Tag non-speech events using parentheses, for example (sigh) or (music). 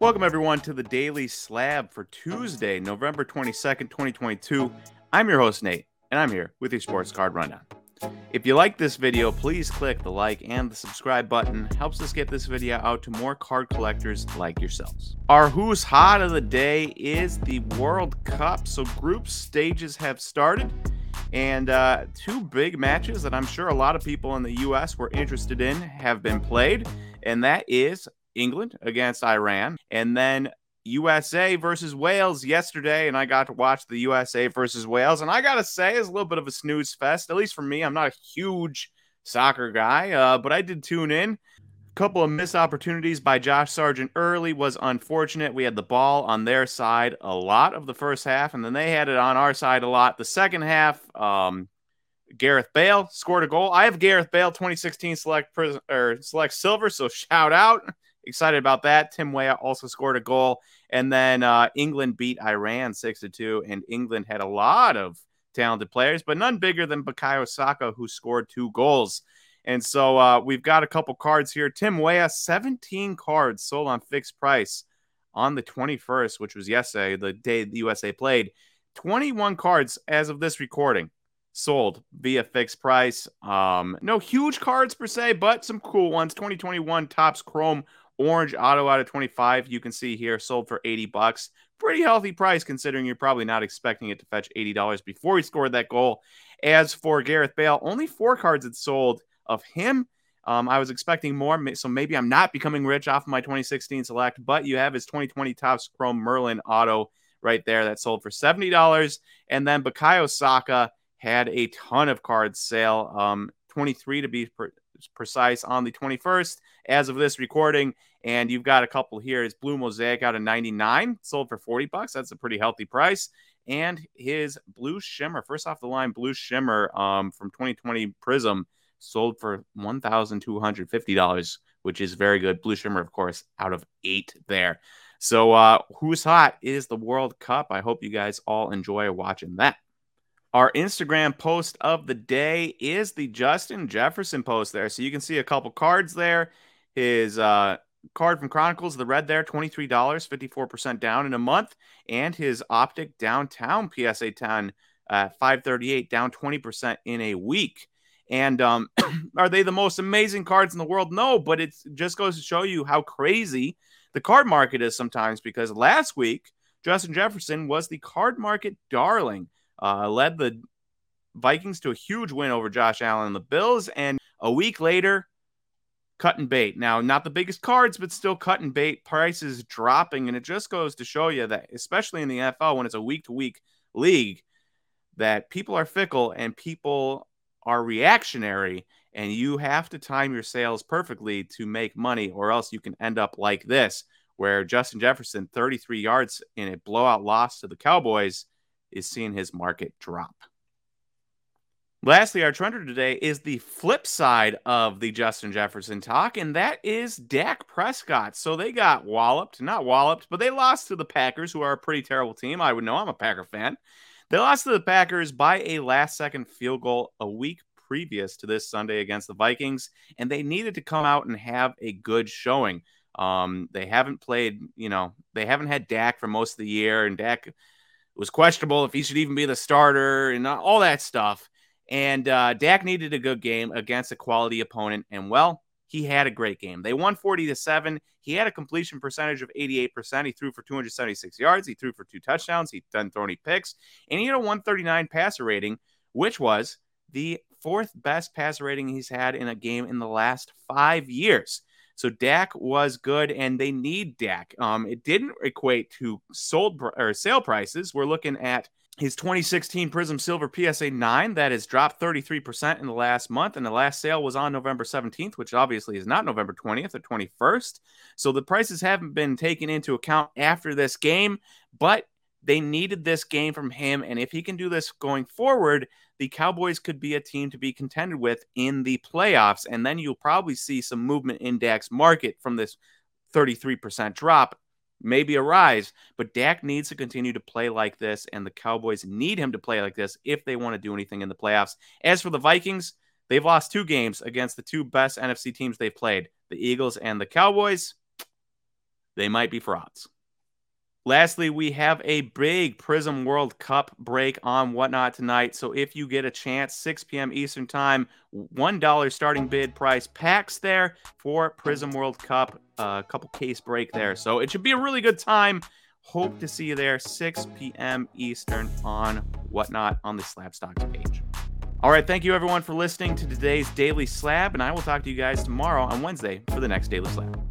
Welcome, everyone, to the Daily Slab for Tuesday, November 22nd, 2022. I'm your host, Nate, and I'm here with your sports card rundown. If you like this video, please click the like and the subscribe button. Helps us get this video out to more card collectors like yourselves. Our Who's Hot of the day is the World Cup. So group stages have started. And uh, two big matches that I'm sure a lot of people in the U.S. were interested in have been played. And that is England against Iran, and then USA versus Wales yesterday, and I got to watch the USA versus Wales. And I gotta say, it's a little bit of a snooze fest, at least for me. I'm not a huge soccer guy, uh, but I did tune in. A couple of missed opportunities by Josh Sargent early was unfortunate. We had the ball on their side a lot of the first half, and then they had it on our side a lot. The second half, um, Gareth Bale scored a goal. I have Gareth Bale 2016 select or select silver, so shout out excited about that. Tim Weah also scored a goal, and then uh, England beat Iran six to two. And England had a lot of talented players, but none bigger than Bukayo Saka, who scored two goals. And so uh, we've got a couple cards here. Tim Weah, 17 cards sold on fixed price on the 21st, which was yesterday, the day the USA played. 21 cards as of this recording sold via fixed price. Um, no huge cards per se, but some cool ones. 2021 Topps Chrome Orange auto out of 25, you can see here, sold for 80 bucks. Pretty healthy price considering you're probably not expecting it to fetch $80 before he scored that goal. As for Gareth Bale, only four cards had sold of him. Um, I was expecting more, so maybe I'm not becoming rich off of my 2016 select, but you have his 2020 Topps Chrome Merlin auto right there that sold for $70. And then Bukayo Saka had a ton of cards sale, um, 23 to be precise, on the 21st as of this recording. And you've got a couple here. His blue mosaic out of 99 sold for 40 bucks. That's a pretty healthy price. And his blue shimmer, first off the line, blue shimmer um, from 2020 Prism sold for $1,250, which is very good. Blue shimmer, of course, out of eight there. So, uh, who's hot is the World Cup. I hope you guys all enjoy watching that. Our Instagram post of the day is the Justin Jefferson post there. So you can see a couple cards there. His uh, card from Chronicles, the red there, $23, 54% down in a month. And his Optic Downtown PSA 10, uh, 538, down 20% in a week. And um, (clears throat) are they the most amazing cards in the world? No, but it just goes to show you how crazy the card market is sometimes because last week, Justin Jefferson was the card market darling, uh, led the Vikings to a huge win over Josh Allen and the Bills. And a week later, cut and bait. Now, not the biggest cards, but still cut and bait. Prices dropping. And it just goes to show you that, especially in the NFL, when it's a week to week league, that people are fickle and people are reactionary. And you have to time your sales perfectly to make money, or else you can end up like this, where Justin Jefferson, 33 yards in a blowout loss to the Cowboys, is seeing his market drop. Lastly, our trender today is the flip side of the Justin Jefferson talk, and that is Dak Prescott. So they got walloped, not walloped, but they lost to the Packers, who are a pretty terrible team. I would know I'm a Packer fan. They lost to the Packers by a last second field goal a week previous to this Sunday against the Vikings, and they needed to come out and have a good showing. Um, they haven't played, you know, they haven't had Dak for most of the year, and Dak was questionable if he should even be the starter and all that stuff. And uh, Dak needed a good game against a quality opponent. And well, he had a great game. They won 40 to 7. He had a completion percentage of 88%. He threw for 276 yards. He threw for two touchdowns. He didn't throw any picks. And he had a 139 passer rating, which was the fourth best passer rating he's had in a game in the last five years. So Dak was good, and they need Dak. Um, it didn't equate to sold or sale prices. We're looking at his 2016 Prism Silver PSA 9 that has dropped 33% in the last month, and the last sale was on November 17th, which obviously is not November 20th or 21st. So the prices haven't been taken into account after this game, but they needed this game from him. And if he can do this going forward, the Cowboys could be a team to be contended with in the playoffs. And then you'll probably see some movement in Dak's market from this 33% drop maybe a rise, but Dak needs to continue to play like this, and the Cowboys need him to play like this if they want to do anything in the playoffs. As for the Vikings, they've lost two games against the two best NFC teams they've played, the Eagles and the Cowboys. they might be frauds. Lastly, we have a big Prism World Cup break on whatnot tonight. So if you get a chance, 6 p.m. Eastern Time, $1 starting bid price packs there for Prism World Cup. A uh, couple case break there. So it should be a really good time. Hope to see you there, 6 p.m. Eastern on whatnot on the Slab Stocks page. All right, thank you everyone for listening to today's Daily Slab, and I will talk to you guys tomorrow on Wednesday for the next Daily Slab.